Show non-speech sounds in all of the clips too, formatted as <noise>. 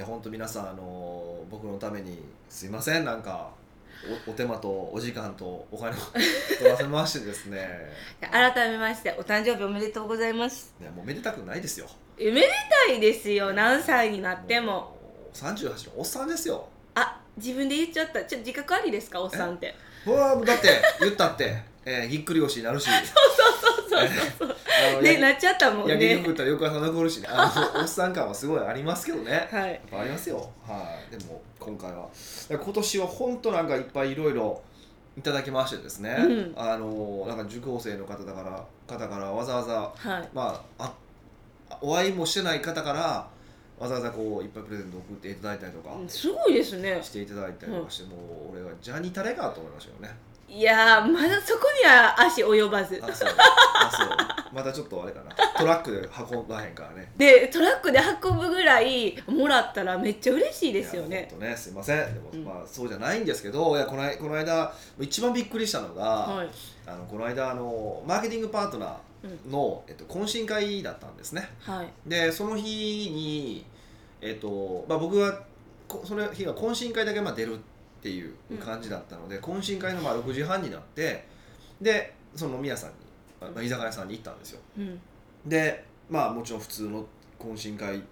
や本当皆さんあの僕のためにすいませんなんかおお手間とお時間とお金を <laughs> 取らせましてですね。改めましてお誕生日おめでとうございます。いやもうめでたくないですよ。えめでたいですよ。何歳になっても。う38のおっさんですよ。あ自分で言っちゃった。ちょっと自覚ありですか？おっさんって。うわだって言ったって、えー、ぎっくり腰になるし。<laughs> そうそうそう <laughs> あのやねなっちゃったもん焼きね肉食ったら翌朝残るしね。あの <laughs> おっさん感はすごいありますけどね。はい。やっぱありますよ。はい。でも今回は。今年は本当なんかいっぱいいろいろいただきましてですね、うん。あのなんか受講生の方だから方からわざわざはい。まああお会いもしてない方からわざわざこういっぱいプレゼント送っていただいたりとかうんすごいですね。していただいたりとかして、もう俺はジャニタレかと思いましたよねいやーまだそこには足及ばず。あそう。あそう。またちょっとあれかな。トラックで運ばへんからね。でトラックで運ぶぐらいもらったらめっちゃ嬉しいですよね。いや本当ね。すいません。でも、うん。まあそうじゃないんですけどいやこの間この間一番びっくりしたのが、はい。あのこの間あのマーケティングパートナーの、えっと、懇親会だったんですね。はい。でその日に、えっとまあ、僕はこその日が懇親会だけまあ出るっていう感じだったので、懇親会のまあ6時半になってでその飲み屋さんに、まあ、居酒屋さんに行ったんですよ。うん。でまあもちろん普通の懇親会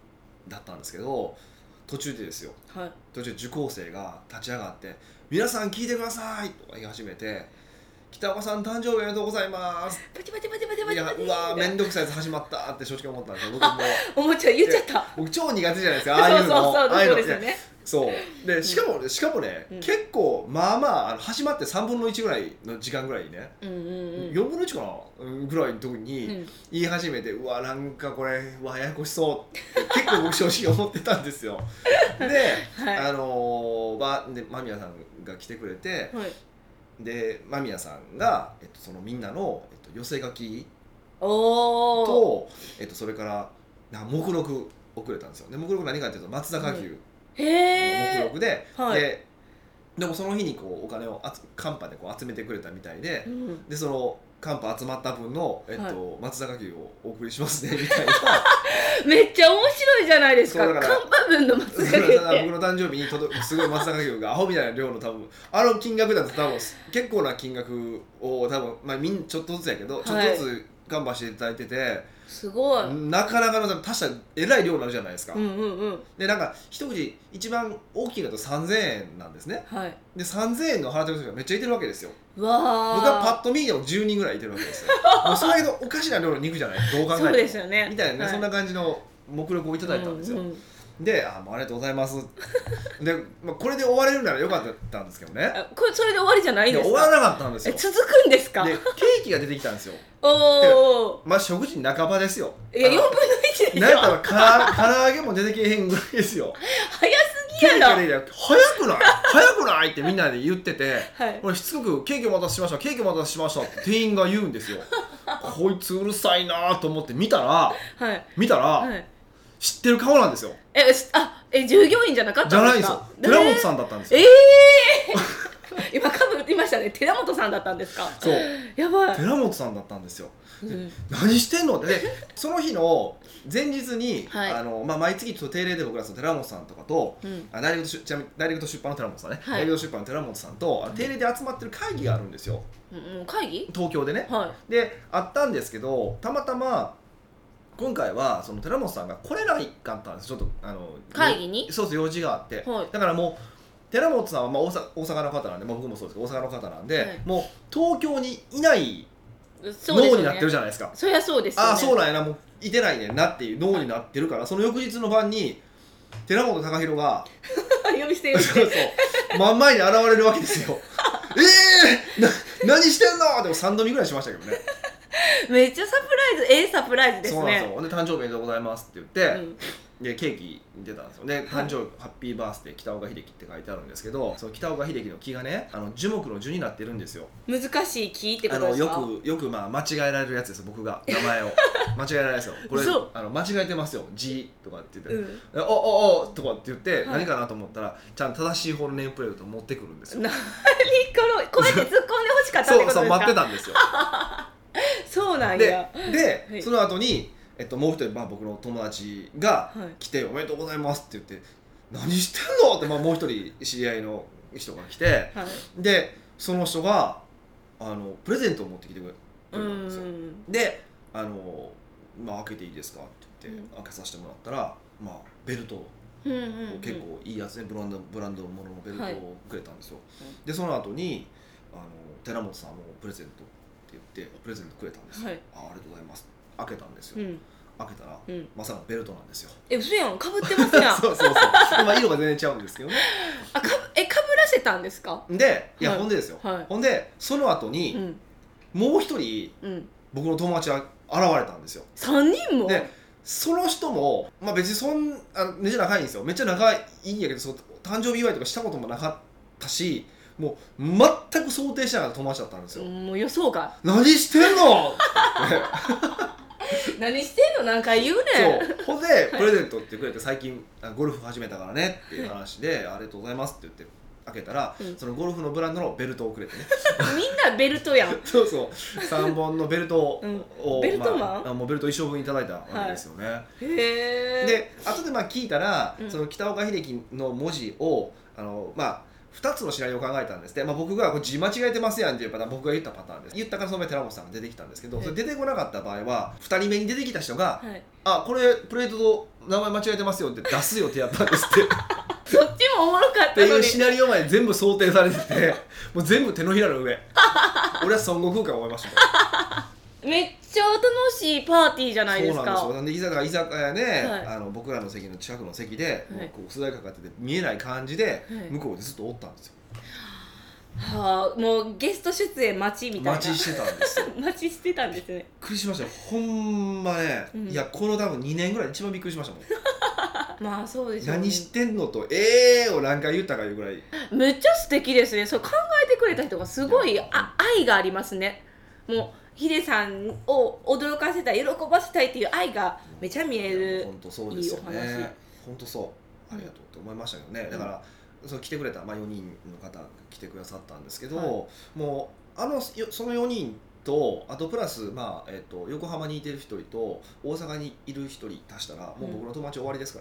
だったんですけど途中でですよはい。途中受講生が立ち上がって「皆さん聞いてください!」とか言い始めて「北岡さん誕生日おめでとうございます!」パチパチパチパチパいやチ。パチうわー面倒くさいやつ始まったって正直思ったんですよ僕も。<laughs> おもちゃ言っちゃった。僕超苦手じゃないですかああいうのそうそうそうああいうの。そうですよね。そう。でしかも、しかもね、うん。結構まあまああの始まって3分の1ぐらいの時間ぐらいにね、うんうんうん。4分の1かなうんぐらいの時にうん。言い始めて、うわなんかこれうわややこしそうって結構僕正直思ってたんですよ。で、<laughs> はい。あのーばで間宮さんが来てくれてはいで間宮さんが、えっと、そのみんなの、えっと、寄せ書きおおと、えっと、それからな目録をくれたんですよ。で目録何かっていうと松坂牛のへ目え録で、はい。ででもその日にこうお金をあつカンパでこう集めてくれたみたいでうん。でそのカンパ集まった分の、えっとはい。松坂牛をお送りしますね <laughs> みたいな。めっちゃ面白いじゃないですか。そうだからカンパ分の松それ茸って。の誕生日に届くすごい松坂牛がアホみたいな量の多分あの金額だと多分結構な金額を多分まあみんちょっとずつやけど、ちょっとずつカンパしていただいててすごい。なかなかの多分足したらえらい量になるじゃないですか、うんうんうん。でなんか一口一番大きいのだと3000円なんですね。はい。で3000円の払ってる人がめっちゃいてるわけですよ。うわあ僕はパッと見でも10人ぐらいいてるわけですよ。<laughs> もうそれだけどおかしな量の肉じゃない。どう考えても。そうですよね。みたいなね、はい。そんな感じの目録をいただいたんですよ、ううんであもうありがとうございます。<laughs> で、まあ、これで終われるならよかったんですけどね。あこれそれで終わりじゃないんですか？で終わらなかったんですよ。え続くんですか？でケーキが出てきたんですよ。<laughs> おおまあ食事半ばですよ。いや4分のあ1でしょ。なんやったらから唐揚げも出てけへんぐらいですよ。<laughs> 早すケーキぎやろ。が出てきた早くない？早くないってみんなで言っててはい。俺しつこく「ケーキお待たせしましたケーキお待たせしました」って店員が言うんですよ。こいつうるさいなと思って見たらはい。見たら、はい知ってる顔なんですよ。えしあえ従業員じゃなかっじゃたんですか？ないんですよ。寺本さんだったんですえよ。えー、<laughs> 今かぶってましたね。寺本さんだったんですか？そう。やばい、寺本さんだったんですよ。うん。何してんのって。でその日の前日に、はい。あのまあ、毎月ちょっと定例で僕らその寺本さんとかとうん。あダイレクト出ちなみにダイレクト出版の寺本さんね、はい。ダイレクト出版の寺本さんとあの定例で集まってる会議があるんですよ。うん、会議？東京でね。はであったんですけどたまたま今回はその寺本さんが来れないかったんです。ちょっとあの会議にそうそう用事があって、はい。だからもう寺本さんはまあ大阪大阪の方なんで、まあ、僕もそうですけど大阪の方なんで、はい。もう東京にいない脳になってるねじゃないですか。そりゃそうですよね。ああそうなんやなもういてないねんなっていう脳になってるからその翌日の晩に寺本貴弘が <laughs> 呼び捨て呼そうび捨てそう。真ん前に現れるわけですよ。え <laughs> えー、な何してんのでも3度見ぐらいしましたけどね <laughs> めっちゃサプライズええサプライズですそうなんですねよ。で誕生日おめでとうございますって言って、うん。でケーキ出たんですよ。で誕生日、ハッピーバースデー北岡秀樹って書いてあるんですけどその北岡秀樹の木がねあの樹木の樹になってるんですよ。難しい木ってこあのよとですか？くよくまあ間違えられるやつです僕が名前を。<laughs> 間違えられないですよ。これ嘘。あの間違えてますよ「G」とかって言って。うん「おおおとかって言って、はい。何かなと思ったらちゃんと正しい方のネームプレートを持ってくるんですよ。<laughs> 何？このこうやって突っ込んでほしかったってことですか？そうそう待ってたんですよ <laughs> そうなんでや。で、はい。その後にえっともう一人、まあ、僕の友達がはい。来て「おめでとうございます」って言って何してんの?」って、まあ、もう一人知り合いの人が来てはい。でその人があのプレゼントを持ってきてくれうたんですよ。ん。であの、まあ「開けていいですか?」って言って、うん。開けさせてもらったら、まあ、ベルト結構いいやつね。ブランドブランドもののベルトはい。をくれたんですよ、うんでその後にあの寺本さんもプレゼント言ってプレゼントくれたんですよ、はい。あありがとうございます。開けたんですよ、うん。開けたらうん。まさかベルトなんですよ。え嘘やん。かぶってますやん。<laughs> そうそうそう。まあ色が全然違うんですけどね。あかぶえかぶらせたんですか？でいや、はい。ほんでですよ、はい。ほんでその後に、うん。もう一人うん。僕の友達が現れたんですよ。三人も？でその人も、まあ、別にそんあのめっちゃ仲いいんですよ。めっちゃ仲いいんやけどそう誕生日祝いとかしたこともなかったしもう全く想定しなかった友達だったんですよ、もう予想が何してんの？<laughs> 何してんの？何回言うねん。そう。ほんでプレゼントってくれて最近あゴルフ始めたからねっていう話で、ありがとうございますって言って開けたら、うん。そのゴルフのブランドのベルトをくれてね。みんなベルトやん。<laughs> そうそう。3本のベルトを、うん。ベルトマン？まああもうベルト一生分いただいたわけですよね、へえで後でまあ聞いたら、うん。その北岡秀樹の文字をあのまあ2つのシナリオを考えたんです。ね、まあ、僕がこれ字間違えてますやんっていうパターン僕が言ったパターンです。言ったからその前寺本さんが出てきたんですけど、はい。それ出てこなかった場合は2人目に出てきた人がはい「あこれプレートと名前間違えてますよ」って出す予定やったんですって。っ <laughs> そっちもおもろかってたのに。いうシナリオまで全部想定されててもう全部手のひらの上。<laughs> 俺は孫悟空か思いました。めっちゃ楽しいパーティーじゃないですそうなんですよ。で居酒屋居酒屋で、はい。あの僕らの席の近くの席で、はい。こう素材かかってて見えない感じで、はい。向こうでずっとおったんですよ。はあもうゲスト出演待ちみたいな。待ちしてたんですよ。び <laughs> っ待ちしてたんですね。くりしましたよ。ほんまね、うん。いやこの多分2年ぐらい一番びっくりしましたもん。<laughs> まあそうでしょう、ね、何してんのと「ええー」を何回言ったかいうぐらい。めっちゃ素敵ですね。そう考えてくれた人がすごいあ愛がありますね。もうヒデさんを驚かせたい喜ばせたいっていう愛がめちゃ見える本当そうですよいいお話。ね本当そう。ありがとうと思いましたけどね、だからそう来てくれた、まあ、4人の方来てくださったんですけど、はい。もうあのよその4人とあとプラス、まあえっと横浜にいてる1人と大阪にいる1人足したらもう僕の友達終わりですか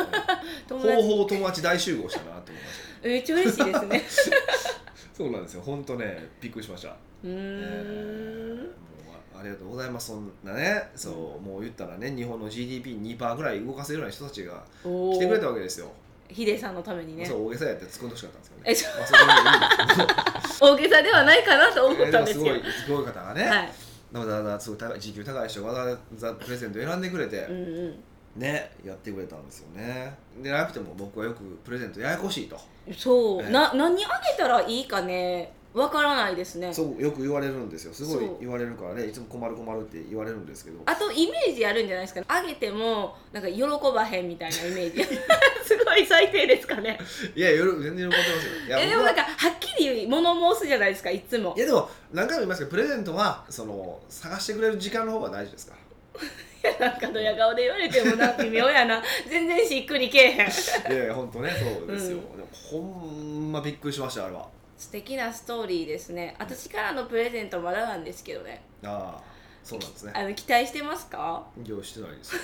らね、<laughs> 友ほぼ達ほぼ友達大集合したなと思いました <laughs> めっちゃ嬉しいですね。<laughs> そうなんですよ。本当ねびっくりしましたうー。ん、えーもうあありがとうございます。そんなねそう、もう言ったらね日本の GDP2% ぐらい動かせるような人たちがお来てくれたーわけですよ。ヒデさんのためにね。そう大げさやって突っ込んでほしかったんですけどねまあそいい大げさではないかなと思ったんですよ、えーすごいすごい方がね、はい。わざわざすごい高い時給高い人がわざわざプレゼント選んでくれて、うんうん。ねやってくれたんですよね。でなくても僕はよくプレゼントややこしいと、そう、ええ。な何あげたらいいかねわからないですね。そうよく言われるんですよ。すごい言われるからね。いつも困る困るって言われるんですけど。<laughs> あとイメージあるんじゃないですかあげてもなんか喜ばへんみたいなイメージ。<laughs> すごい最低ですかね。いやよろ全然喜んでますよ。いやえでもなんかはっきり物申すじゃないですかいつも。いやでも何回も言いますけどプレゼントはその探してくれる時間の方が大事ですか？<laughs> らなんかドヤ顔で言われてもな微妙やな。全然しっくりけえへん。いやいや本当ねそうですよ、うん。でもほんまびっくりしましたあれは素敵なストーリーですね。私からのプレゼントまだなんですけどね。ああそうなんですね。あの期待してますか？用してないです。よ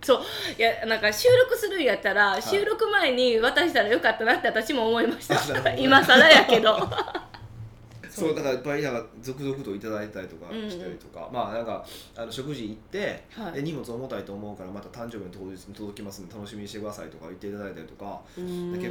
<laughs> そう。いやなんか収録するんやったら、収録前に渡したらよかったなって私も思いました。ね。<laughs> 今更やけど。<laughs> そうだからいっぱいなんか続々といただいたりとかうんうんしたりとか、まあなんかあの食事行って、はい。で荷物重たいと思うからまた誕生日の当日に届きますんで楽しみにしてくださいとか言っていただいたりとか、結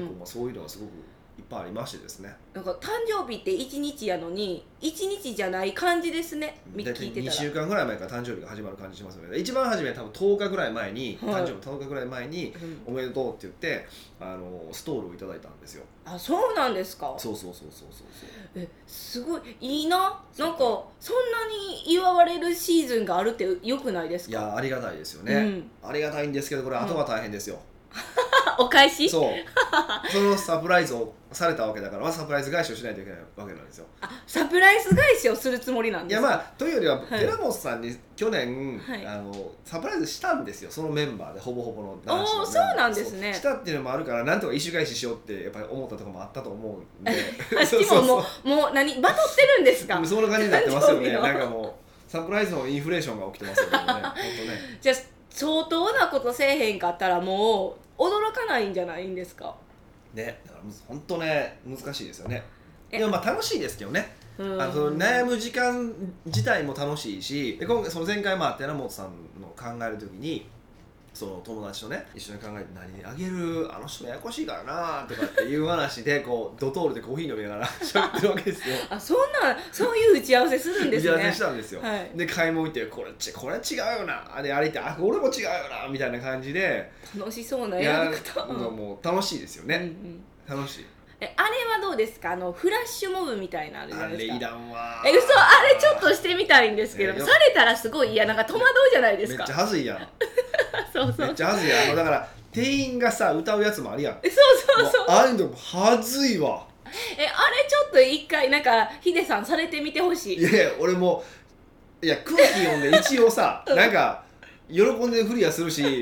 構まあそういうのがすごくいっぱいありましてですね。なんか誕生日って1日やのに1日じゃない感じですね。み大体2聞いてたら。週間ぐらい前から誕生日が始まる感じしますよね。一番初めは多分10日ぐらい前に、はい。誕生日10日ぐらい前にうん。おめでとうって言ってあのストールをいただいたんですよ。あそうなんですか？そうそうそうそうそうそう。えすごい。いいな？なんかそんなに祝われるシーズンがあるってよくないですいかやありがたいですよね、うん。ありがたいんですけどこれ後が大変ですよ、あ <laughs> お返し？そう。そのサプライズをされたわけだからサプライズ返しをしないといけないわけなんですよ。あサプライズ返しをするつもりなんいですか？やまあというよりは、はい。寺本さんに去年、はい。あのサプライズしたんですよ。そのメンバーでほぼほぼの男子のそうなんですね。したっていうのもあるからなんとか一周返ししようってやっぱり思ったところもあったと思うんで。<laughs> あっちももうもう何？バトってるんですか？<laughs> そんな感じになってますよねなんかもうサプライズのインフレーションが起きてますよね本当ねじゃあ相当なことせえへんかったらもう驚かないんじゃないんですか？ねだから本当ね難しいですよね。え。でもまあ楽しいですけどね。うん。あの悩む時間自体も楽しいしで今回その前回もあって山本さんの考える時にその友達とね一緒に考えて何あげる？あの人ややこしいからなとかっていう話でこうドトールでコーヒー飲みながら <laughs> 喋ってるわけですよ。あそんなそういう打ち合わせするんですね。打ち合わせしたんですよ、はい。で買い物行ってこれちこれ違うよな。で歩いてあ俺も違うよなみたいな感じで。楽しそうないややり方。も楽しいですようんうね、ん。楽しいえあれはどうですか？あのフラッシュモブみたいなのあるじゃあれいないですか。らんわえ嘘あれちょっとしてみたいんですけど、えよされたらすごい嫌。なんか戸惑うじゃないですか。めっちゃはずいやん。<laughs> そうそう。めっちゃはずいやん。あのだから店員がさ歌うやつもあるやん。えそうそうそう。ああいうのもはずいわ。えあれちょっと一回なんかヒデさんされてみてほしい。いや俺もいや空気読んで一応さ <laughs> なんか喜んでフリはするし。ほら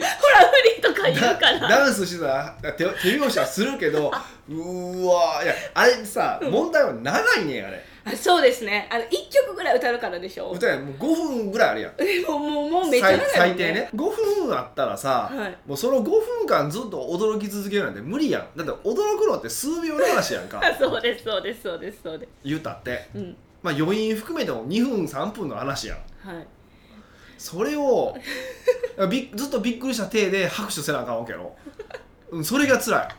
無理とか言うダから。ダンスしてた？ら手手拍子はするけどうーわいやあれさ問題は長いねんあれ。あそうですね。あの1曲ぐらい歌うからでしょ？歌やもう5分ぐらいあるやん。えもうもうもうめっちゃ長いもん最最低ね。5分あったらさ、はい。もうその5分間ずっと驚き続けるなんて無理やん。だって驚くのって数秒の話やんか。あ <laughs> そうですそうですそうですそうです。言うたって。うん。まあ余韻含めても2分3分の話やん。はいそれをびずっとびっくりした体で拍手せなあかんわけやろ、うん、それが辛い。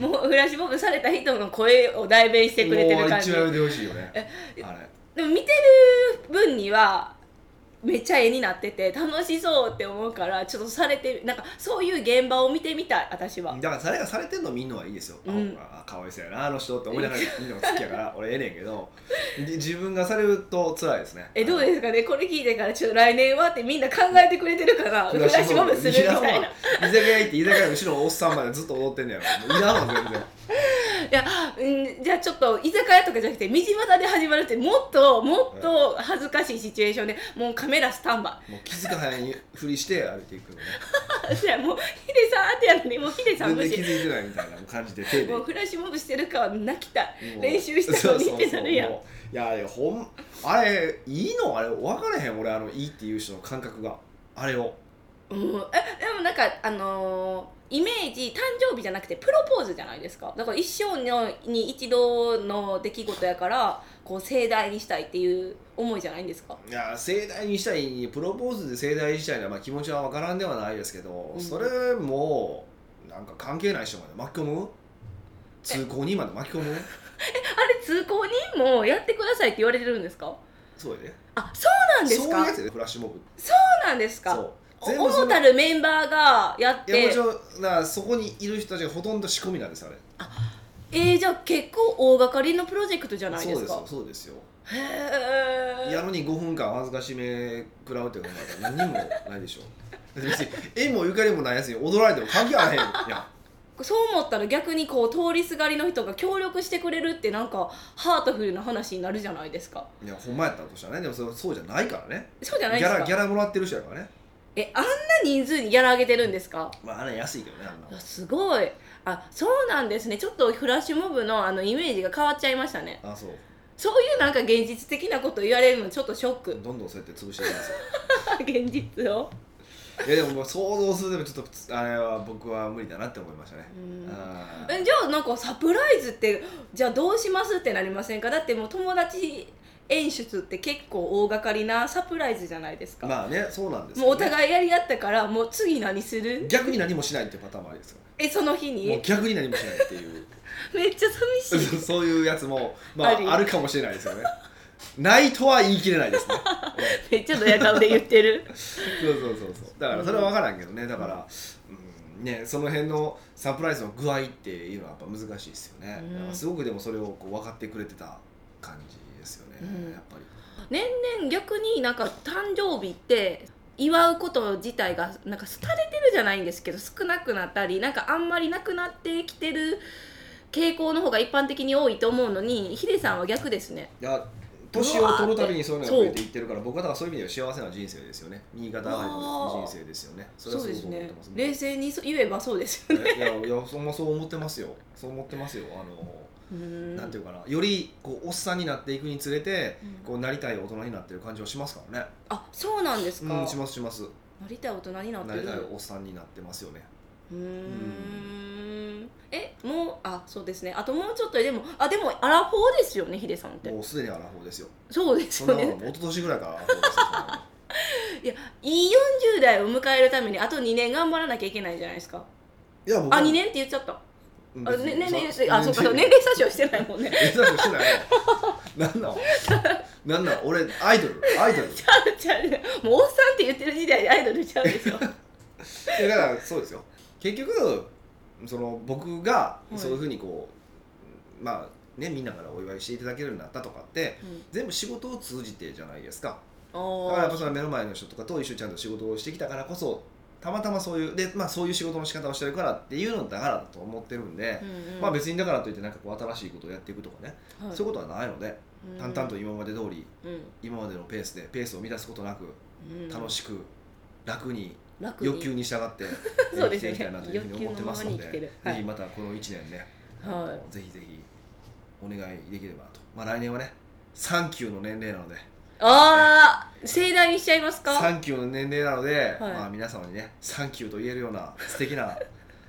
<laughs> もうフラッシュモブされた人の声を代弁してくれてる感じ。一番やめてほしいよね。えあれでも見てる分にはめっちゃ絵になってて楽しそうって思うからちょっとされてなんかそういう現場を見てみたい私は。だから誰がされてんの見んのはいいですよ、うん。あかわいそうやなあの人って思いながら <laughs> 見るのが好きやから俺ええねんけどで自分がされると辛いですね。えどうですかね？これ聞いてからちょっと来年はってみんな考えてくれてるからフラッシュモブするみたいな。居酒屋行って居酒屋の後ろのおっさんまでずっと踊ってんねやろいらんわ全然いや、うん、じゃあちょっと居酒屋とかじゃなくて道端で始まるってもっともっと恥ずかしいシチュエーションでもうカメラスタンバもう気づかないふりして歩いていくのね。イじゃあもうヒデさんってやのにもうヒデさん無視。全然気づいてないみたいな感じで手で。もうフラッシュモブしてるから泣きた。いもう練習したのにってなるやん。そうそうそうもう。いやいやほんあれいいの？あれ分からへん俺あのいいっていう人の感覚が。あれをうん、えでもなんかあのーイメージ誕生日じゃなくてプロポーズじゃないですか？だから一生のに一度の出来事やからこう盛大にしたいっていう思いじゃないんですか？いや盛大にしたいプロポーズで盛大にしたいのは、まあ、気持ちは分からんではないですけど、うん。それもなんか関係ない人まで巻き込む？通行人まで巻き込む？<laughs> あれ通行人もやってくださいって言われてるんですか？そうやで。あそうなんですか？そういうやつやでフラッシュモブ。なんですか？主たるメンバーがやって。いやもちろんだからそこにいる人たちがほとんど仕込みなんですあれ。えー、じゃあ結構大掛かりのプロジェクトじゃないですか？そうですよそうですよ。へえやのに5分間恥ずかしめ食らうってことなんか何にもないでしょ。別に縁もゆかりもないやつに踊られても関係あらへんやん。そう思ったら逆にこう通りすがりの人が協力してくれるってなんかハートフルな話になるじゃないですか。いやほんまやったとしたらね。でもそれそうじゃないからね。そうじゃないですか。ギャラギャラもらってる人やからねえあんな人数にギャラ上げてるんですか？まああれ安いけどねあんないやすごい。あそうなんですね。ちょっとフラッシュモブのあのイメージが変わっちゃいましたね。あそう。そういうなんか現実的なこと言われるのちょっとショック。どんどんそうやって潰していきますよ。<laughs> 現実を？いやでももう想像するでもちょっとあれは僕は無理だなって思いましたね。えじゃあなんかサプライズってじゃあどうしますってなりませんか？だってもう友達演出って結構大掛かりなサプライズじゃないですか、まあねそうなんですもうお互いやり合ったからもう次何する？逆に何もしないっていうパターンもありですよえその日もうに逆に何もしないっていう。<laughs> めっちゃ寂しい。<laughs> そういうやつもまああるかもしれないですよね。ないとは言い切れないですね。<laughs> めっちゃドヤ顔で言ってる。そうそうそうそう。だからそれは分からんけどね。だから、うんね、その辺のサプライズの具合っていうのはやっぱ難しいですよね、うん。すごくでもそれをこう分かってくれてた感じうん。やっぱり年々逆になんか誕生日って祝うこと自体がなんか廃れてるじゃないんですけど少なくなったりなんかあんまりなくなってきてる傾向の方が一般的に多いと思うのにヒデさんは逆ですね。いや年を取るたびにそういうのが増えていってるから僕はだからそういう意味では幸せな人生ですよね。右肩上がりの人生ですよね。それはそう思ってます冷静にそ言えばそうですよね。いやいやそそう思ってますよ。そう思ってますよ。あのうんなんていうかなよりこうおっさんになっていくにつれてうん。こうなりたい大人になってる感じはしますからね。あそうなんですか、うんしますします。なりたい大人になってる。なりたいおっさんになってますよね。うーん。えもうあそうですね。あともうちょっとでもあでもアラフォーですよねヒデさんって。もうすでにアラフォーですよ。そうですそんよねなのもう一昨年ぐらいからアラフォーですよ <laughs> いやいい40代を迎えるためにあと2年頑張らなきゃいけないじゃないですか。いや僕あ2年って言っちゃったあ、ね、年齢さあそうかそう年齢詐称してないもんね。えだってしてない。なんなん？なんなん？俺アイドル。アイドル。ちゃうちゃう。もうおっさんって言ってる時代でアイドルちゃうでしょ。だからそうですよ。結局その僕がい。そういうふうにこう、まあねみんなからお祝いしていただけるようになったとかってうん。全部仕事を通じてじゃないですか。あだからやっぱーその目の前の人とかと一緒にちゃんと仕事をしてきたからこそたまたまそういうで、まあ、そういう仕事の仕方をしてるからっていうのだからだと思ってるんで、うんうん。まあ別にだからといってなんかこう新しいことをやっていくとかね、はい。そういうことはないので淡々と今まで通りうん。今までのペースでペースを乱すことなくうん。楽しく楽に欲求に従って <laughs> 生きていきたいなというふうに思ってますので欲求のままに生きてる。はい。ぜひまたこの1年ね、はい。ぜひぜひお願いできればと、まあ、来年はね3級の年齢なのでああ盛大にしちゃいますか？3級の年齢なので、はい。まあ、皆様にね3級と言えるような <laughs> 素敵な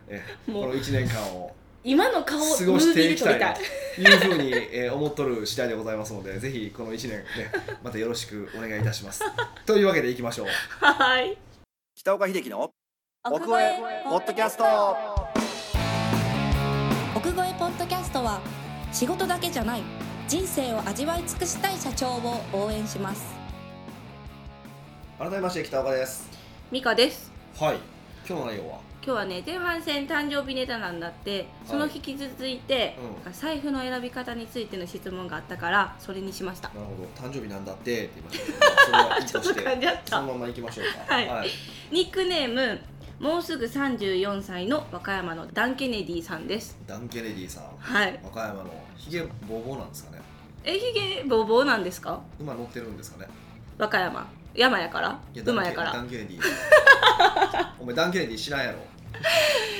えこもうの1年間を今の顔を過ごしていきたいというふうに、えー思っとる次第でございますのでぜひこの1年ねまたよろしくお願いいたします。<laughs> というわけでいきましょう。はい。北岡秀樹の奥越えポッドキャスト。奥越えポッドキャストは仕事だけじゃない人生を味わい尽くしたい社長を応援します。改めまして北岡です。ミカです。はい。今日の内容は？今日はね前半戦誕生日ネタなんだってその引き続いて、うん。財布の選び方についての質問があったからそれにしました。なるほど。誕生日なんだって <laughs> って言いましたけどそれはいいとしてそのまま行きましょうか。はい。ニックネームもうすぐ34歳の和歌山のダン・ケネディさんです。ダン・ケネディさん。はい。和歌山のひげぼうぼうなんですかね。えひげぼうぼうなんですか？馬乗ってるんですかね。和歌山。山やから？馬やから？ダンケネディ。<laughs> お前ダン・ケネディ知らんやろ。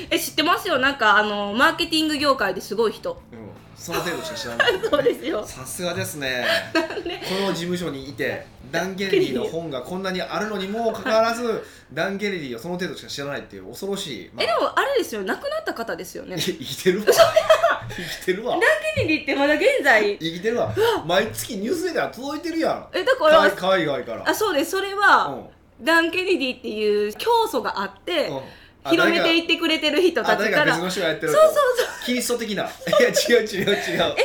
え知ってますよ。なんかあのマーケティング業界ですごい人。うんその程度しか知らない。<laughs> そうですよ。さすがですね。この事務所にいて <laughs> ダン・ケネディの本がこんなにあるのにもかかわらずダン・ケネディをその程度しか知らないっていう恐ろしい、まあ。えでもあれですよ。亡くなった方ですよね。生きてるわ。生きてるわ。ケネディってまだ現在？生きてるわ。毎月ニュースレター届いてるやん。えだから海外から。あそうです。それうは、ん。ダン・ケネディっていう教祖があって、うん。あ広めて誰いってくれてる人たちから。の人がやってるそうそうとキリスト的な。<laughs> いや違う違う違う。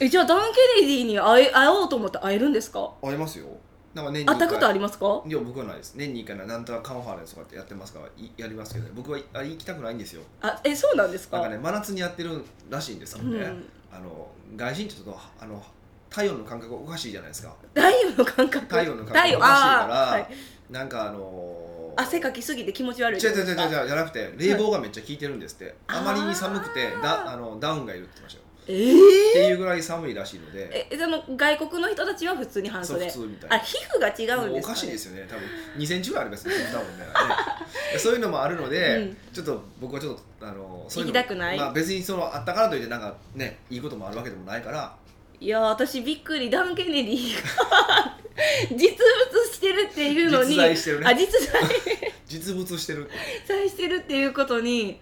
えじゃあダン・ケネディに会え会おうと思って会えるんですか？ありますよ。なんか年に会ったことありりますか？いや僕はないです。年に1回ななんとかカンファレンスとかってやってますからいやりますけど、ね、僕はあ行きたくないんですよ。あえそうなんですか？なんかね真夏にやってるらしいんですけどね、うん。あの外人ってちょっとあの体温の感覚がおかしいじゃないですか。太陽の感覚？体温の感覚がおかしいから、はい。なんかあのー汗かきすぎて気持ち悪い。違う違う違う違うじゃなくて冷房がめっちゃ効いてるんですって、あまりに寒くてだあのダウンがいるって言ってましたよ。えってー、いうぐらい寒いらしいので。えその外国の人たちは普通に半袖。普通みたい。なあ皮膚が違うんですか、ね、おかしいですよね。多分2センチぐらいありますよ多分。ねね。そういうのもあるので、うん。ちょっと僕はちょっとあのそういうの行きたくない。まあ、別にそのあったからといってなんかねいいこともあるわけでもないからいや私びっくりダン・ケネディが <laughs> 実物してるっていうのに実在してるね。あ実在。<laughs> 実物してる在してるっていうことに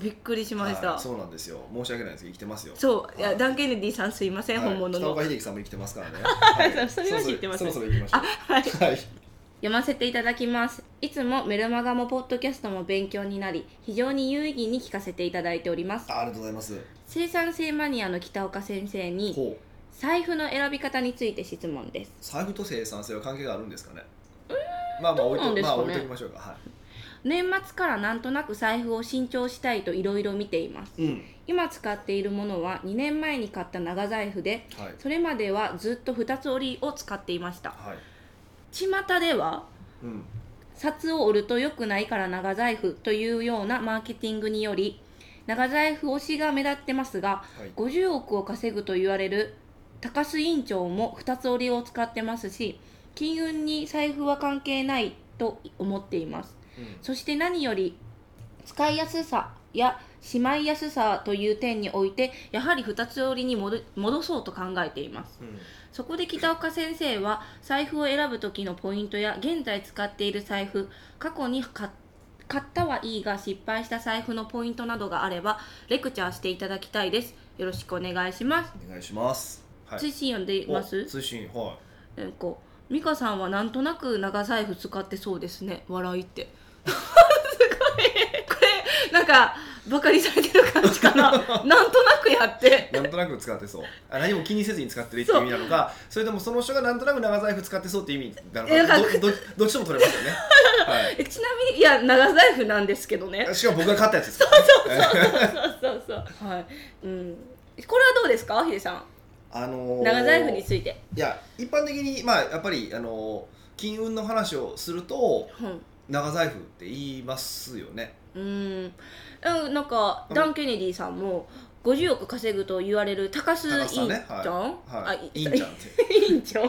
びっくりしました、はいそうなんですよ。申し訳ないです生きてますよ。そういやはい。ダン・ケネディさんすいません、はい本物の。北岡秀樹さんも生きてますからね、そ <laughs> うそれは知ってますそろそろ行きましょあはい。うはい。読ませていただきますいつもメルマガもポッドキャストも勉強になり非常に有意義に聞かせていただいております。あありがとうございます。生産性マニアの北岡先生にほう。財布の選び方について質問です。財布と生産性は関係があるんですかね？まあまあ置いと、どうなんですかね。まあ置いときましょうか。は年末からなんとなく財布を新調したいといろいろ見ています。いうん。今使っているものは2年前に買った長財布ではい。それまではずっと二つ折りを使っていました。はい。巷ではうん札を折ると良くないから長財布というようなマーケティングにより長財布推しが目立ってますがはい。50億を稼ぐと言われる高須委員長も二つ折りを使ってますし金運に財布は関係ないと思っています。うん。そして何より使いやすさやしまいやすさという点においてやはり2つ折りに戻戻そうと考えています。うんそこで北岡先生は財布を選ぶ時のポイントや現在使っている財布過去に買買ったはいいが失敗した財布のポイントなどがあればレクチャーしていただきたいです。よろしくお願いします、お願いします。はい。通信読んでいます？お通信はえーこう美香さんはなんとなく長財布使ってそうですね。笑いって。<laughs> すごい。<laughs> これなんかバカにされてる感じかな。<laughs> なんとなくやって。いなんとなく使ってそう。あ何も気にせずに使ってるっていう。意味なのか。それともその人がなんとなく長財布使ってそうっていう意味なのか。かどどどっちとも取れますよね、<laughs> はい。えちなみにいや長財布なんですけどね。しかも僕が買ったやつです。からねそうそうそう。はい、うん、これはどうですかヒデさん？あのー長財布について、いや一般的にまあやっぱりあのー金運の話をするとうん。長財布って言いますよねうん。うん。なんかうん。ダン・ケネディさんも50億稼ぐと言われる高須高須さん院ね。はい。長、はい。あいいんちゃんって。<laughs> 院長？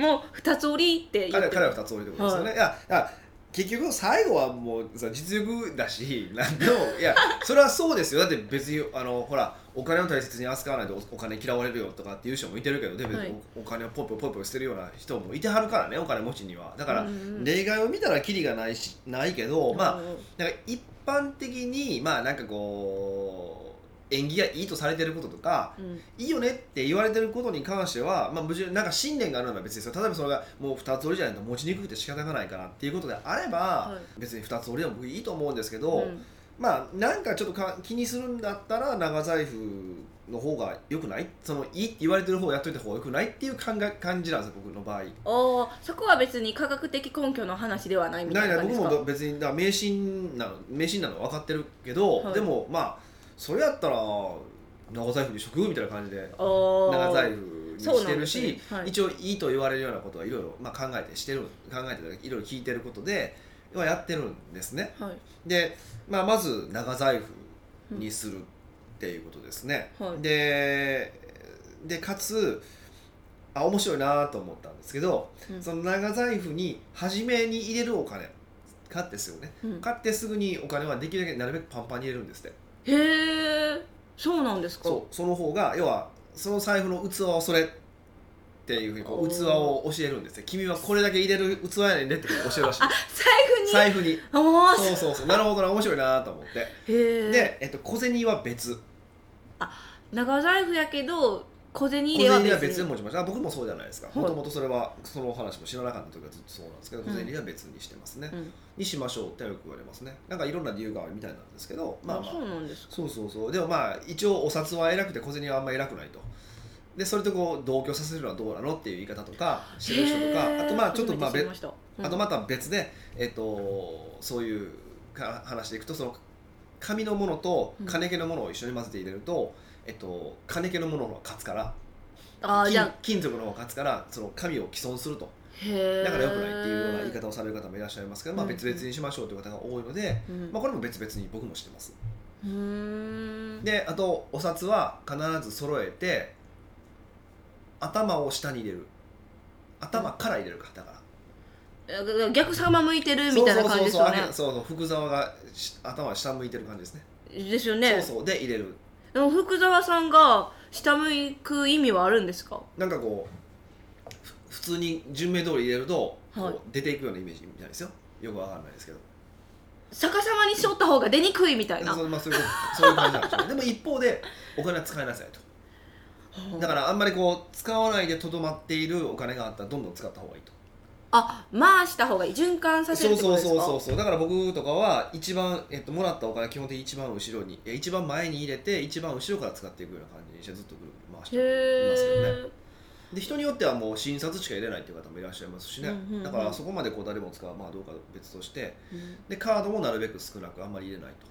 もう二つ折りって言って彼彼は二つ折りってことですよね、い、やいや結局最後はもうさ実力だしなんでもいやそれはそうですよ。だって別にあのほらお金を大切に扱わないとおお金嫌われるよとかっていう人もいてるけどで別はい。におお金をポイポイポイポイ捨てるような人もいてはるからねお金持ちには。だから、例外を見たらキリがないしないけど、まあうん。なんか一般的にまあなんかこう縁起がいいとされてることとかうん。いいよねって言われてることに関しては、まあ、無事なんか信念があるのは別にですよ例えばそれがもう2つ折りじゃないと持ちにくくて仕方がないからっていうことであれば、は別に2つ折りでも僕いいと思うんですけど、うん。まあなんかちょっとか気にするんだったら長財布の方が良くない？そのいいって言われてる方をやっといた方が良くないっていう感が感じなんですよ僕の場合。おーそこは別に科学的根拠の話ではないみたないいない僕な感じですか？も別にだ迷信なの迷信なのは分かってるけど、はい。でもまあそれやったら長財布にしとくみたいな感じで長財布にしてるし、ね。はい。一応いいと言われるようなことはいろいろまあ考えてしてる考えていろいろ聞いてることではやってるんですね。はい。で、まあ、まず長財布にするっていうことですね。はい。ででかつあ面白いなと思ったんですけど、うん。その長財布に初めに入れるお金買ってすぐねうん買ってすぐにお金はできるだけなるべくパンパンに入れるんですってへえそうなんですか。そうその方が要はその財布の器はそれっていうふうにこう器を教えるんですよ君はこれだけ入れる器やねんねって教えるらしいあ財布に？財布に。ああそうそうそう。なるほどな面白いなと思って。で、えっと、小銭は別。長財布やけど小銭入小れは別にに。持ちました。あ僕もそうじゃないですか。はいもともとそれはその話も知らなかった時はずっとそうなんですけどうん。小銭は別にしてますね、うん。にしましょうってよく言われますね。なんかいろんな理由があるみたいなんですけどまあまあ。そうなんですか。そうそうそう。でもまあ一応お札は偉くて小銭はあんま偉くないと。でそれとこう同居させるのはどうなのっていう言い方とかしてる人とかあとまあちょっとまあうん。あとまた別で、えっと、そういうか話でいくとその紙のものと金気のものを一緒に混ぜて入れると、えっと、金気のものの方が勝つから金あーじゃあ金属の方が勝つからその紙を既存すると。へえだから良くないっていうような言い方をされる方もいらっしゃいますけど、まあ、うん。別々にしましょうという方が多いので、うん。まあ、これも別々に僕もしてます。うーん。であとお札は必ず揃えて頭を下に入れる。頭から入れるかだから。逆さま向いてるみたいな感じですよね。そうそうそうそう。そう福沢がし頭は下向いてる感じですね。ですよね。そうそう。で入れるでも福沢さんが下向く意味はあるんですか？なんかこうふ普通に順目通り入れると、こうはい。出ていくようなイメージみたいですよ。よくわかんないですけど。逆さまにしとった方が出にくいみたいな。そう,、まあ、そういうことそういう感じなんでしょうね。でも一方でお金は使いなさいと。だからあんまりこう使わないでとどまっているお金があったらどんどん使った方がいいとあ回した方がいい循環させそうるってことですか？そうそうそうそうだから僕とかは一番、えっと、もらったお金は基本的に一番後ろにえ一番前に入れて一番後ろから使っていくような感じにしてずっとぐるぐる回してへますけどね。えで人によってはもう診察しか入れないっていう方もいらっしゃいますしね、うんうんうん。だからそこまでこう誰も使うまあどうかは別としてでカードもなるべく少なくあんまり入れないと。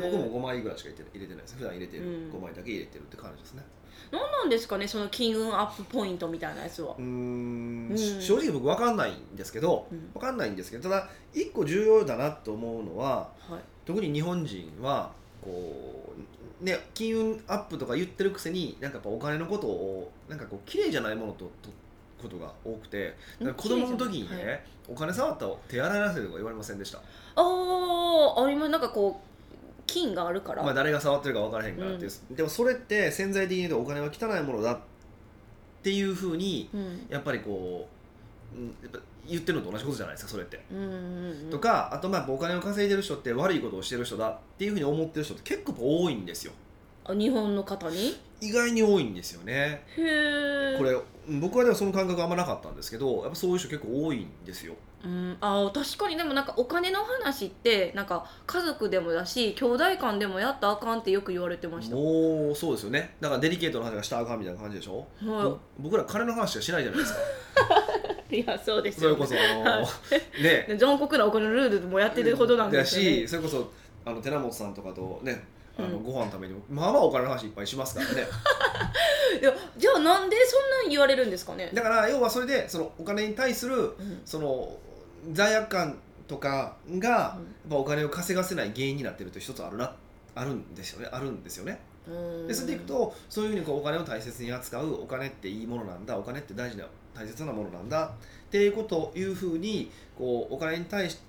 僕も5枚ぐらいしか入れて入れてないです。普段入れてるうん。5枚だけ入れてるって感じですね何なんですかねその金運アップポイントみたいなやつは。うーんうん。正直僕分かんないんですけどうん。分かんないんですけどただ一個重要だなと思うのははい。特に日本人はこうね金運アップとか言ってるくせになんかやっぱお金のことをなんかこう綺麗じゃないものととことが多くて子供の時にね、はい。お金触ったら手洗いなさいとか言われませんでした？あああります。なんかこう品があるから、まあ、誰が触ってるか分からへんからっていう、でもそれって潜在的に言うとお金は汚いものだっていうふうにうん。やっぱりこう、うん、やっぱ言ってるのと同じことじゃないですかそれって。うんうんうん。とかあとまあお金を稼いでる人って悪いことをしてる人だっていうふうに思ってる人って結構多いんですよ。あ日本の方に？意外に多いんですよね。へえこれうん僕はでもその感覚あんまなかったんですけどやっぱそういう人結構多いんですようん、あ確かに。でもなんかお金の話ってなんか家族でもだし兄弟間でもやったらあかんってよく言われてました。もうそうですよね。だからデリケートな話がしたらあかんみたいな感じでしょ、はぼ僕ら金の話しかしないじゃないですか。い <laughs> いやそうですよ、ね、それこそあのね。<laughs> 残酷なお金のルールもやってるほどなんですよ、ね、だしそれこそあの寺本さんとかとねあのうんご飯食べにもまあまあお金の話いっぱいしますからね。<laughs> いやじゃあなんでそんなん言われるんですかね？だから要はそれでそのお金に対するうん。その罪悪感とかがやっぱお金を稼がせない原因になってると一つあるなあるんですよね。あるんですよね。うん。でそれでいくとそういうふうにこうお金を大切に扱うお金っていいものなんだお金って大事な大切なものなんだっていうことをいうふうにこうお金に対して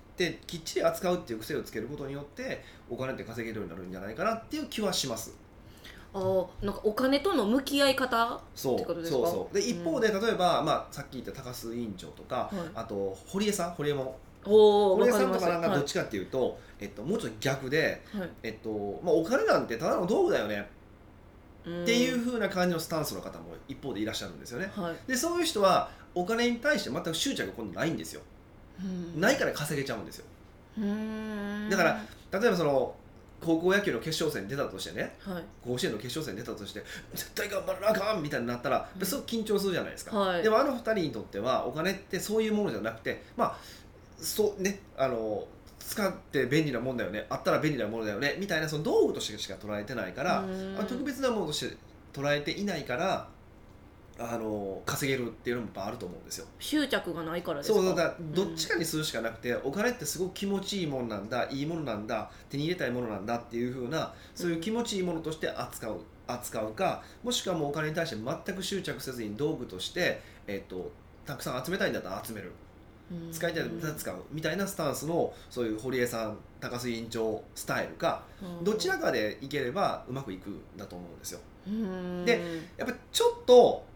きっちり扱うっていう癖をつけることによってお金って稼げるようになるんじゃないかなっていう気はします。あーなんかお金との向き合い方そうそうそう。で一方で例えば、まあ、さっき言った高須委員長とか、はい。あと堀江さん堀江も堀江さんとかなんかはい。どっちかっていうと、えっと、もうちょっと逆で、はい。えっとまあ、お金なんてただの道具だよね。うんっていう風な感じのスタンスの方も一方でいらっしゃるんですよね。はい。でそういう人はお金に対して全く執着が今度ないんですよ。うんないから稼げちゃうんですよ。うん。だから例えばその高校野球の決勝戦に出たとしてね。はい。甲子園の決勝戦に出たとして絶対頑張らなあかんみたいになったらうん。すごく緊張するじゃないですか、はい。でもあの二人にとってはお金ってそういうものじゃなくてまあそうねあの使って便利なもんだよね。あったら便利なものだよね。みたいなその道具としてしか捉えてないから、特別なものとして捉えていないからあの稼げるっていうのもやっぱあると思うんですよ。執着がないからですか？そうだどっちかにするしかなくて、お金ってすごく気持ちいいものなんだいいものなんだ手に入れたいものなんだっていう風なそういう気持ちいいものとして扱う扱うかもしくはもうお金に対して全く執着せずに道具として、えっとたくさん集めたいんだったら集める。うん。使いたいんだったら使う。みたいなスタンスのそういう堀江さん高須委員長スタイルかうん。どちらかでいければうまくいくんだと思うんですよ。うん。でやっぱちょっと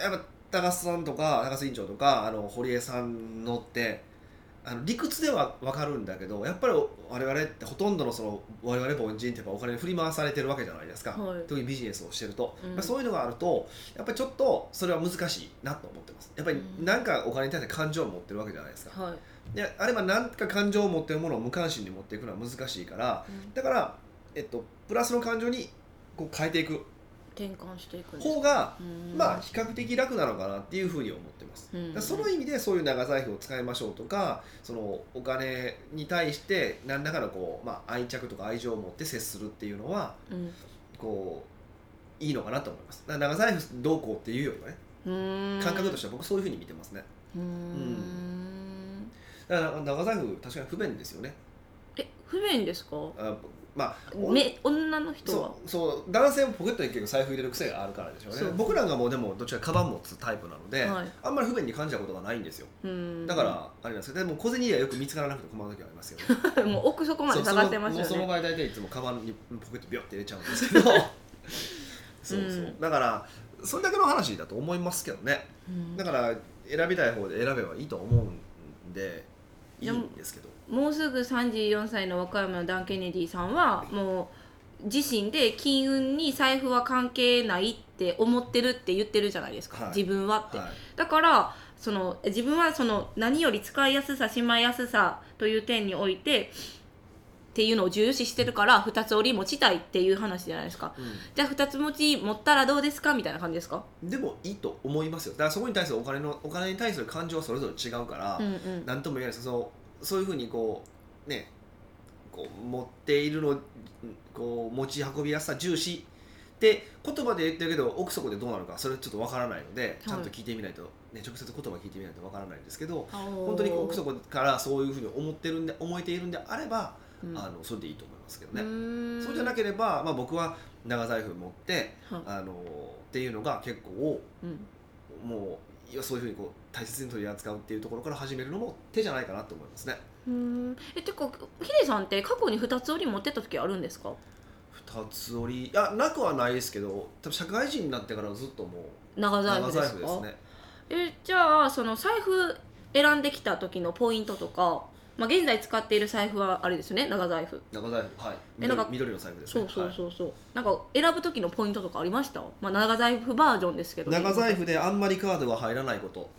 やっぱ高須さんとか高須委員長とかあの堀江さんのってあの理屈では分かるんだけどやっぱり我々ってほとんどのその我々凡人ってやっぱお金に振り回されてるわけじゃないですか、はい。特にビジネスをしてると、うん。そういうのがあるとやっぱりちょっとそれは難しいなと思ってます。やっぱりうん。なんかお金に対して感情を持ってるわけじゃないですか、はい。であれば何か感情を持ってるものを無関心に持っていくのは難しいからだから、えっと、プラスの感情にこう変えていく転換していく方がうんまあ比較的楽なのかなっていうふうに思ってます。うんだその意味でそういう長財布を使いましょうとかそのお金に対して何らかのこう、まあ、愛着とか愛情を持って接するっていうのはうんこういいのかなと思います。長財布どうこうっていうよりはねうん感覚としては僕そういうふうに見てますね。うんだから長財布確かに不便ですよね。え不便ですか？あまあおめ女の人は？そうそう男性もポケットに結構財布入れる癖があるからでしょうね。僕らがもうでもどっちかカバン持つタイプなので、はい。あんまり不便に感じたことがないんですよ。うん。だからあれなんですけどでも小銭はよく見つからなくて困る時はありますけど、<laughs> もう奥底まで下がってますよそうその場合大体いつもカバンにポケットビョって入れちゃうんですけど。<laughs> そうそう、うん。だからそれだけの話だと思いますけどね。うん。だから選びたい方で選べばいいと思うんでいいんですけどもうすぐ34歳の和歌山のダン・ケネディさんはもう自身で金運に財布は関係ないって思ってるって言ってるじゃないですか、はい。自分はって、はい。だからその自分はその何より使いやすさしまいやすさという点においてっていうのを重視してるから二つ折り持ちたいっていう話じゃないですか。うじゃあ二つ持ち持ったらどうですか？みたいな感じですか？ん、でもいいと思いますよ。だからそこに対するお金のお金に対する感情はそれぞれ違うから、うんうん。なんとも言えないです。そのそういうふうにこうねこう持っているのこう持ち運びやすさ重視って言葉で言ってるけど奥底でどうなるかそれちょっとわからないのでちゃんと聞いてみないと、ね、直接言葉聞いてみないとわからないんですけど本本当に奥底からそういうふうに思ってるんで思えているんであれば、うん。あのそれでいいと思いますけどうね、そうじゃなければ、まあ、僕は長財布持ってはい。あのっていうのが結構うん。もうそういうふうにこう大切に取り扱うっていうところから始めるのも手じゃないかなと思いますね。ううん。えてかヒデさんって過去に二つ折り持ってった時あるんですか？二つ折り？いやなくはないですけど多分社会人になってからずっともう長財布長ですか？財布ですね。えじゃあその財布選んできた時のポイントとか、まあ、現在使っている財布はあれですよね？長財布。長財布はい。えなんか緑緑の財布ですね。そうそうそうそう、なんか選ぶ時のポイントとかありました、まあ、長財布バージョンですけど。はい長財布であんまりカードが入らないこと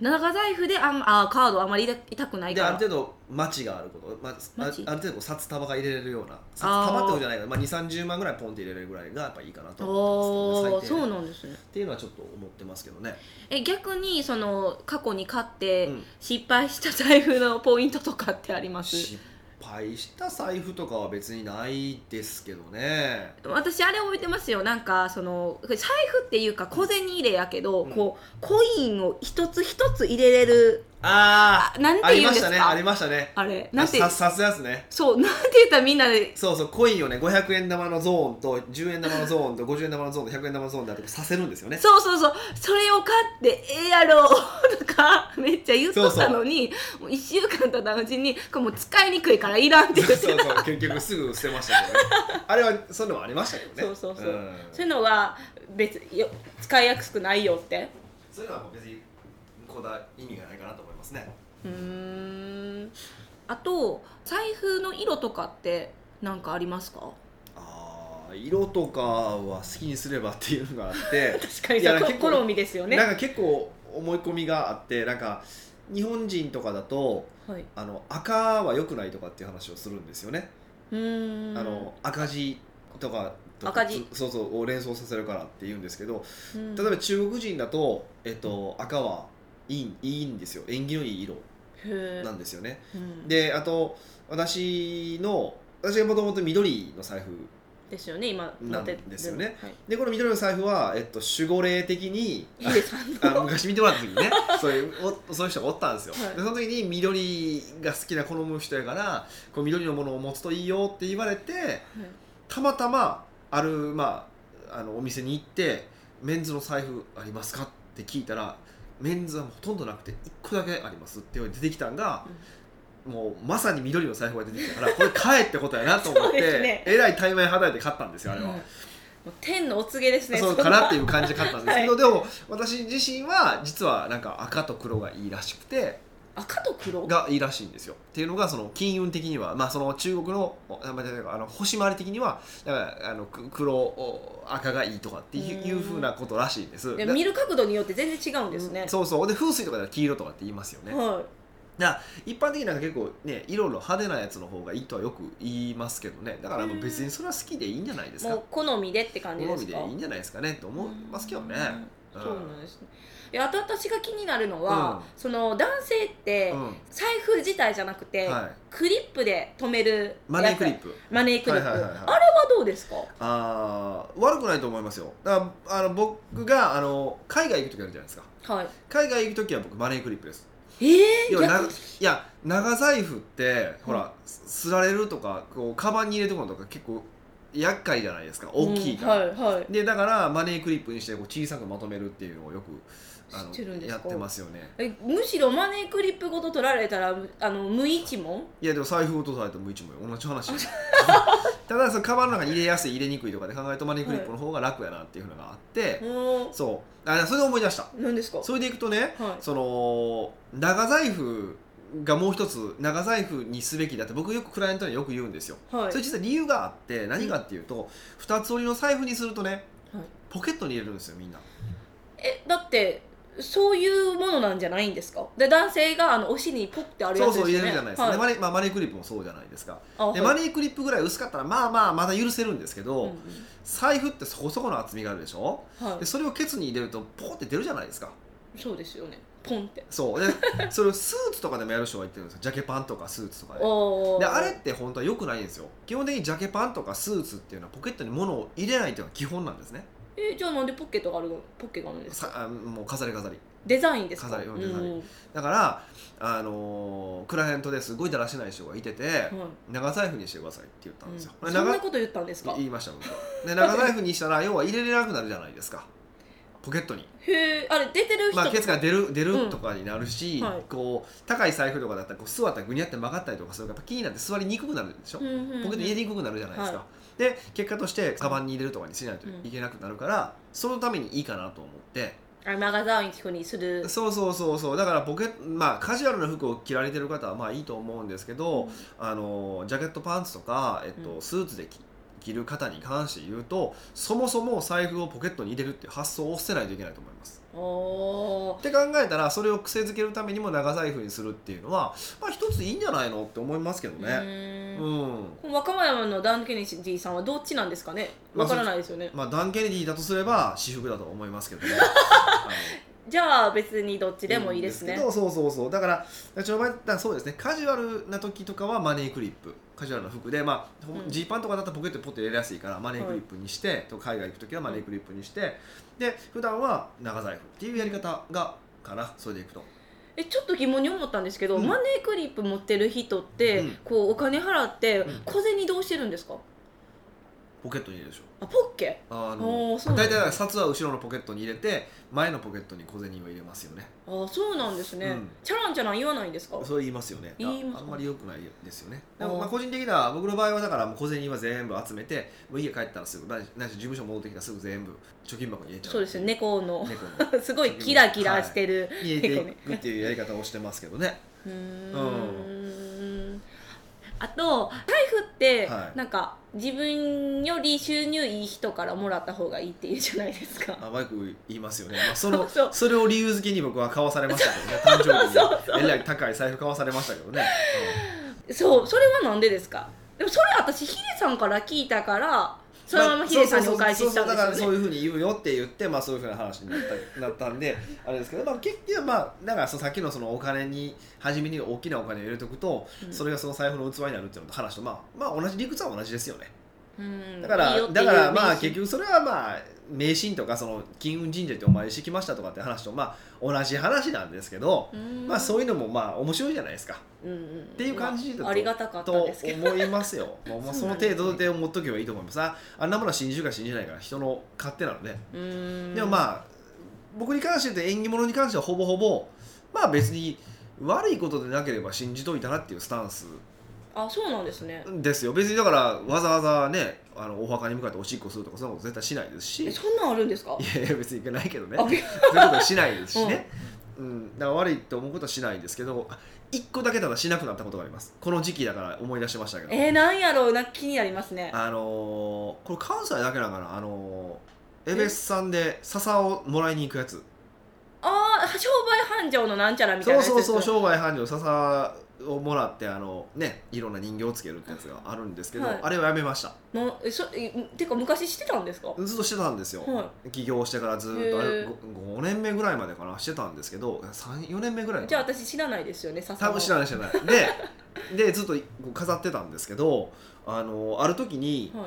長財布であんあカードあまり痛くないでから。ある程度待ちがあること、まあ、あある程度札束が入れれるような。札束ってことじゃないけど、まあ、2 3 0万ぐらいポンって入れれるぐらいがやっぱいいかなとあ思ってあます。けどね最低そうなんですね。っていうのはちょっと思ってますけどね。え逆にその過去に買ってうん。失敗した財布のポイントとかってあります、失敗した財布とかは別にないですけどね。私あれ覚えてますよ。なんかその財布っていうか小銭入れやけど、うん。こうコインを一つ一つ入れれるああなんあて言うんですか？りましたね。ありましたね。あれなんて？ささすやつね。そうなんて言ったらみんなで？そうそうコインをね500円玉のゾーンと10円玉のゾーンと50円玉のゾーンと100円玉のゾーンであってさせるんですよね。そうそうそう。それを買ってええやろ <laughs> とかめっちゃ言っとったのにもう1週間経ったうちにこれもう使いにくいからいらんって言って。そうそう。結局すぐ捨てましたけどね。<laughs> あれはそういうのもありましたけどね。そうそうそう、ん。そういうのは別よ使いやすくないよって。そういうのは別にこだ意味がないかなとますね。うーん。あと財布の色とかって何かありますか？あー色とかは好きにすればっていうのがあって。<laughs> 確かにそういや結構好みですよね。なんか結構思い込みがあってなんか日本人とかだとはい、あの赤は良くないとかっていう話をするんですよね、うーん。あの赤字とかと赤字。そうそうを連想させるからって言うんですけどうん。例えば中国人だと、えっと、赤はいいいいんですよ。縁起のいい色なんですよね。うん。であと私の私がもともと緑の財布ですよね今なんですよね。はい、でこの緑の財布は、えっと、守護霊的にあ昔見てもらった時にね <laughs> そういうおそういう人がおったんですよ、はい。でその時に緑が好きな好む人やからこう緑のものを持つといいよって言われてたまたまある、まあ、あのお店に行って「メンズの財布ありますか?」って聞いたらメンズはほとんどなくて1個だけありますって出てきたんが、もうまさに緑の財布が出てきたからこれ買えってことやなと思って、<laughs> ね。えらい対面はたいて買ったんですよあれは。うん。もう天のお告げですね <laughs> そうかなっていう感じで買ったんですけど、はでも私自身は実はなんか赤と黒がいいらしくて赤と黒？がいいらしいんですよ。っていうのがその金運的にはまあその中国のあの星回り的にはだからあのく黒お赤がいいとかっていううん。いうふうなことらしいんです。見る角度によって全然違うんですね、そうそう。で風水とかでは黄色とかって言いますよね、はだから一般的になんか結構ね色の派手なやつの方がいいとはよく言いますけどね。だからもう別にそれは好きでいいんじゃないですか。いもう好みでって感じ好みですか？でいいんじゃないですかね。と思いますけどね。うん。そうなんですねあと私が気になるのは、うん。その男性って、うん。財布自体じゃなくて、はい。クリップで留めるマネークリップ。マネークリップ、はいはいはいはい。あれはどうですか？あー悪くないと思いますよ。だからあの僕があの海外行く時あるじゃないですか。はい。海外行く時は僕マネークリップです。えー、要はな逆いや長財布ってほらすられるとかこうカバンに入れとくのとか結構厄介じゃないですか。大きいから、うん。はいはい。でだからマネークリップにしてこう小さくまとめるっていうのをよく知ってるんですか？やってますよね。えむしろマネークリップごと取られたらあの無一文？いやでも財布落とされても一も同じ話。<laughs> ただそのカバンの中に入れやすい入れにくいとかで考えるとマネークリップの方が楽やなっていうのがあって、もそう。あそれで思い出した。う何ですか？それでいくとね、はい。その長財布がもう一つ長財布にすべきだって僕よくクライアントによく言うんですよ、はい。それ実は理由があって何かっていうと、二つ折りの財布にするとねはい。ポケットに入れるんですよみんな。えだってそういうものなんじゃないんですか？で男性があのお尻にポッてあるやそうつですよね。そう入れるじゃないです。か、はい。でマネまあ、マネークリップもそうじゃないですか。あはい。でマネークリップぐらい薄かったらまあまあまだ許せるんですけど、うんうん。財布ってそこそこの厚みがあるでしょ？はい。でそれをケツに入れるとポーって出るじゃないですか。そうですよね。ポンって。そう。で <laughs> それをスーツとかでもやる人がいてるんですよ。ジャケパンとかスーツとかで。であれって本当は良くないんですよ。基本的にジャケパンとかスーツっていうのはポケットに物を入れないっていうのが基本なんですねえじゃあなんでポッケットがあるの？ポッケがあるんですか？さあもう飾り飾り。デザインですか？飾りうんデザインうんだから、あのークライアントですごいだらしない人がいてて、はい。長財布にしてくださいって言ったんですよ、うん。で長そんなこと言ったんですか？言いました僕で長財布にしたら要は入れれなくなるじゃないですか。ポケットに。へえあれ出てる人、まあ、ケツが出る出うん。るとかになるし、はい。こう高い財布とかだったらこう座ったらぐにゃって曲がったりとかするからやっぱ気になって座りにくくなるでしょ、うんうんうん。ポケットに入れにくくなるじゃないですか、はで結果としてカバンに入れるとかにしないといけなくなるから、そのためにいいかなと思って。マガザインににする。そうそうそうそう。だからポケまあカジュアルな服を着られてる方はまあいいと思うんですけど、あのジャケットパンツとか、えっとうん。スーツで着着る方に関して言うとそもそも財布をポケットに入れるっていう発想を捨てないといけないと思います。って考えたらそれを癖づけるためにも長財布にするっていうのはまあ一ついいんじゃないのって思いますけどうね。ーうん若山のダン・ケネディさんはどっちなんですかね？まあわからないですよね、まあダン・ケネディだとすれば私服だと思いますけどね。<laughs> じゃあ別にどっちでもいいですね。けどそうそうそう。だからだからそうですね。カジュアルな時とかはマネークリップ。カジュアルな服でまあうん。ジー、パンとかだったらポケットにポッと入れやすいからマネークリップにして、と海外行く時はマネークリップにして、で普段は長財布っていうやり方がかなそれでいくと。えちょっと疑問に思ったんですけど、うん。マネークリップ持ってる人って、うん。こうお金払ってうん。小銭どうしてるんですか？ポケットに入れるでしょ。あポッケ？あおーそうなんだ。大体だから札は後ろのポケットに入れて前のポケットに小銭を入れますよね。あそうなんですね、うん。チャランチャラン言わないんですか？そう言いますよね。言いますああんまり良くないですよね。でもまあ個人的な僕の場合はだからもう小銭は全部集めてもう家帰ったらすぐないないし事務所戻ってきたらすぐ全部貯金箱に入れちゃう。そうですね。猫の猫の。<laughs> すごいキラキラしてる、入れていくっていうやり方をしてますけどね。<laughs> うーんあと財布ってはい。なんか自分より収入いい人からもらった方がいいっていうじゃないですか。あマイク言いますよね、まあ、そのそれを理由付けに僕は買わされましたけどね。<laughs> 誕生日に。えらい高い財布買わされましたけどね、そう。それはなんでですか？でもそれ私ヒデさんから聞いたからそのままヒデさんにお返ししたんですそうそうそうだからよねそういうふうに言うよって言って、まあ、そういうふうな話になった <laughs> なったんであれですけど、まあ、結局はまあだからさっきのそのお金に初めに大きなお金を入れておくと、うん。それがその財布の器になるっていうのと話とまあまあ同じ理屈は同じですよね。うんだからだからまあ結局それはまあ迷信とかその金運神社ってお参りしてきましたとかって話とまあ同じ話なんですけど、うん。まあそういうのもまあ面白いじゃないですか。うんうん、っていう感じだとまあ、ありがたかったと思いますよ。<laughs> もうまあその程度で思っとけばいいと思います。ああんなものは信じるか信じないか人の勝手なので、でもまあ僕に関して言うと縁起物に関してはほぼほぼまあ別に悪いことでなければ信じといたらっていうスタンスあそうなんですね。ですよ。別にだからわざわざねあのお墓に向かっておしっこするとかそんなこと絶対しないですし。えそんなんあるんですか？いやいや別にいけないけどね。あそういうことはしないですしね、うん。だから悪いと思うことはしないですけど一個だけただしなくなったことがあります。この時期だから思い出しましたけど。えー、なんやろうな気になりますね。あのーこれ関西だけなんかな。あのー、エベスさんで笹をもらいに行くやつ商売繁盛のなんちゃらみたいなそうそうそう商売繁盛笹をもらってあのねいろんな人形をつけるってやつがあるんですけど、はい。あれをやめました。のえそえてか昔してたんですか？ずっとしてたんですよ、は起業してからずっとあれへー。5, 年目ぐらいまでかなしてたんですけど34年目ぐらいかな。じゃあ私知らないですよね笹多分知らない知らない。で <laughs> でずっと飾ってたんですけどあのある時にはい。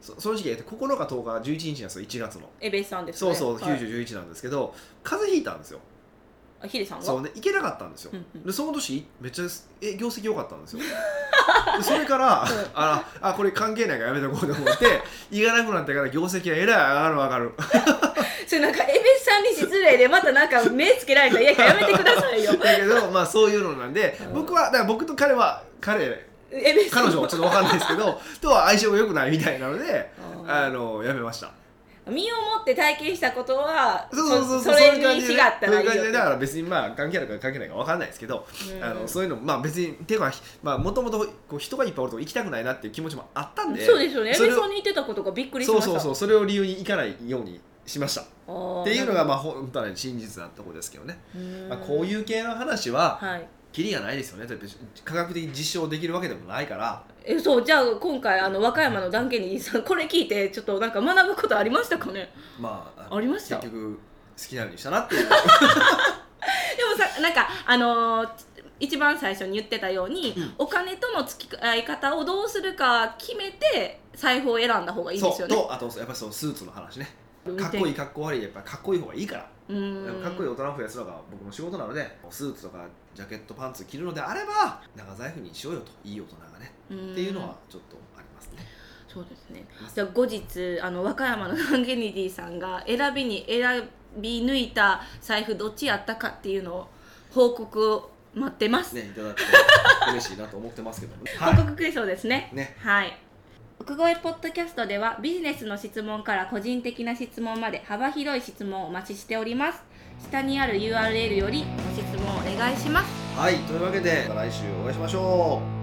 そその時期9日10日11日なんですよ1月の。エベスさんですね。そうそう、はい。9011なんですけど風邪ひいたんですよあヒデさんが？そうね行けなかったんですよ、うんうん。でその年めっちゃえ業績良かったんですよ。でそれから、<laughs> ああこれ関係ないからやめとこうと思って行かなくなってから業績がえらい上がる上がる。<laughs> それなんかエベスさんに失礼でまたなんか目つけられたらいややめてくださいよ。<laughs> だけどまあそういうのなんでうん。僕はだから僕と彼は彼エベスさん。彼女はちょっと分かんないですけどとは相性が良くないみたいなのでああのやめました身をもって体験したことはそうそうそうそれに違ったそういう感じらいいよでだから別にまあ関係あるか関係ないか分かんないですけど、うん。あのそういうのまあ別にていうかまあもともとこう人がいっぱいおると行きたくないなっていう気持ちもあったんでそうですよね。エそれをベスさんに言ってたことがびっくりしました。そうそうそうそれを理由に行かないようにしました。っていうのがまあ本当は真実なところですけどね、うん。まあ、こういう系の話ははいキリがないですよね。だって科学的に実証できるわけでもないから。えそうじゃあ今回あの和歌山のダンケニーさんこれ聞いてちょっとなんか学ぶことありましたかね？まあのありました？結局好きなようにしたなっていう。<laughs> でもさなんかあのー一番最初に言ってたように、うん。お金との付き合い方をどうするか決めて財布を選んだ方がいいですよね。とあとやっぱりそのスーツの話ね。かっこいいかっこ悪いやっぱりかっこいい方がいいから。うーん。かっこいい大人を増やすのが僕の仕事なのでスーツとかジャケットパンツ着るのであれば長財布にしようよといい大人がねうん。っていうのはちょっとありますね。そうですね。じゃあ後日あの和歌山のダンケニディさんが選びに選び抜いた財布どっちやったかっていうのを報告を待ってます、ねいただくと <laughs> 嬉しいなと思ってますけどもね。報告クエストですね。ね。はい。奥越ポッドキャストではビジネスの質問から個人的な質問まで幅広い質問をお待ちしております下にある URL よりご質問お願いします。はいというわけで来週お会いしましょう。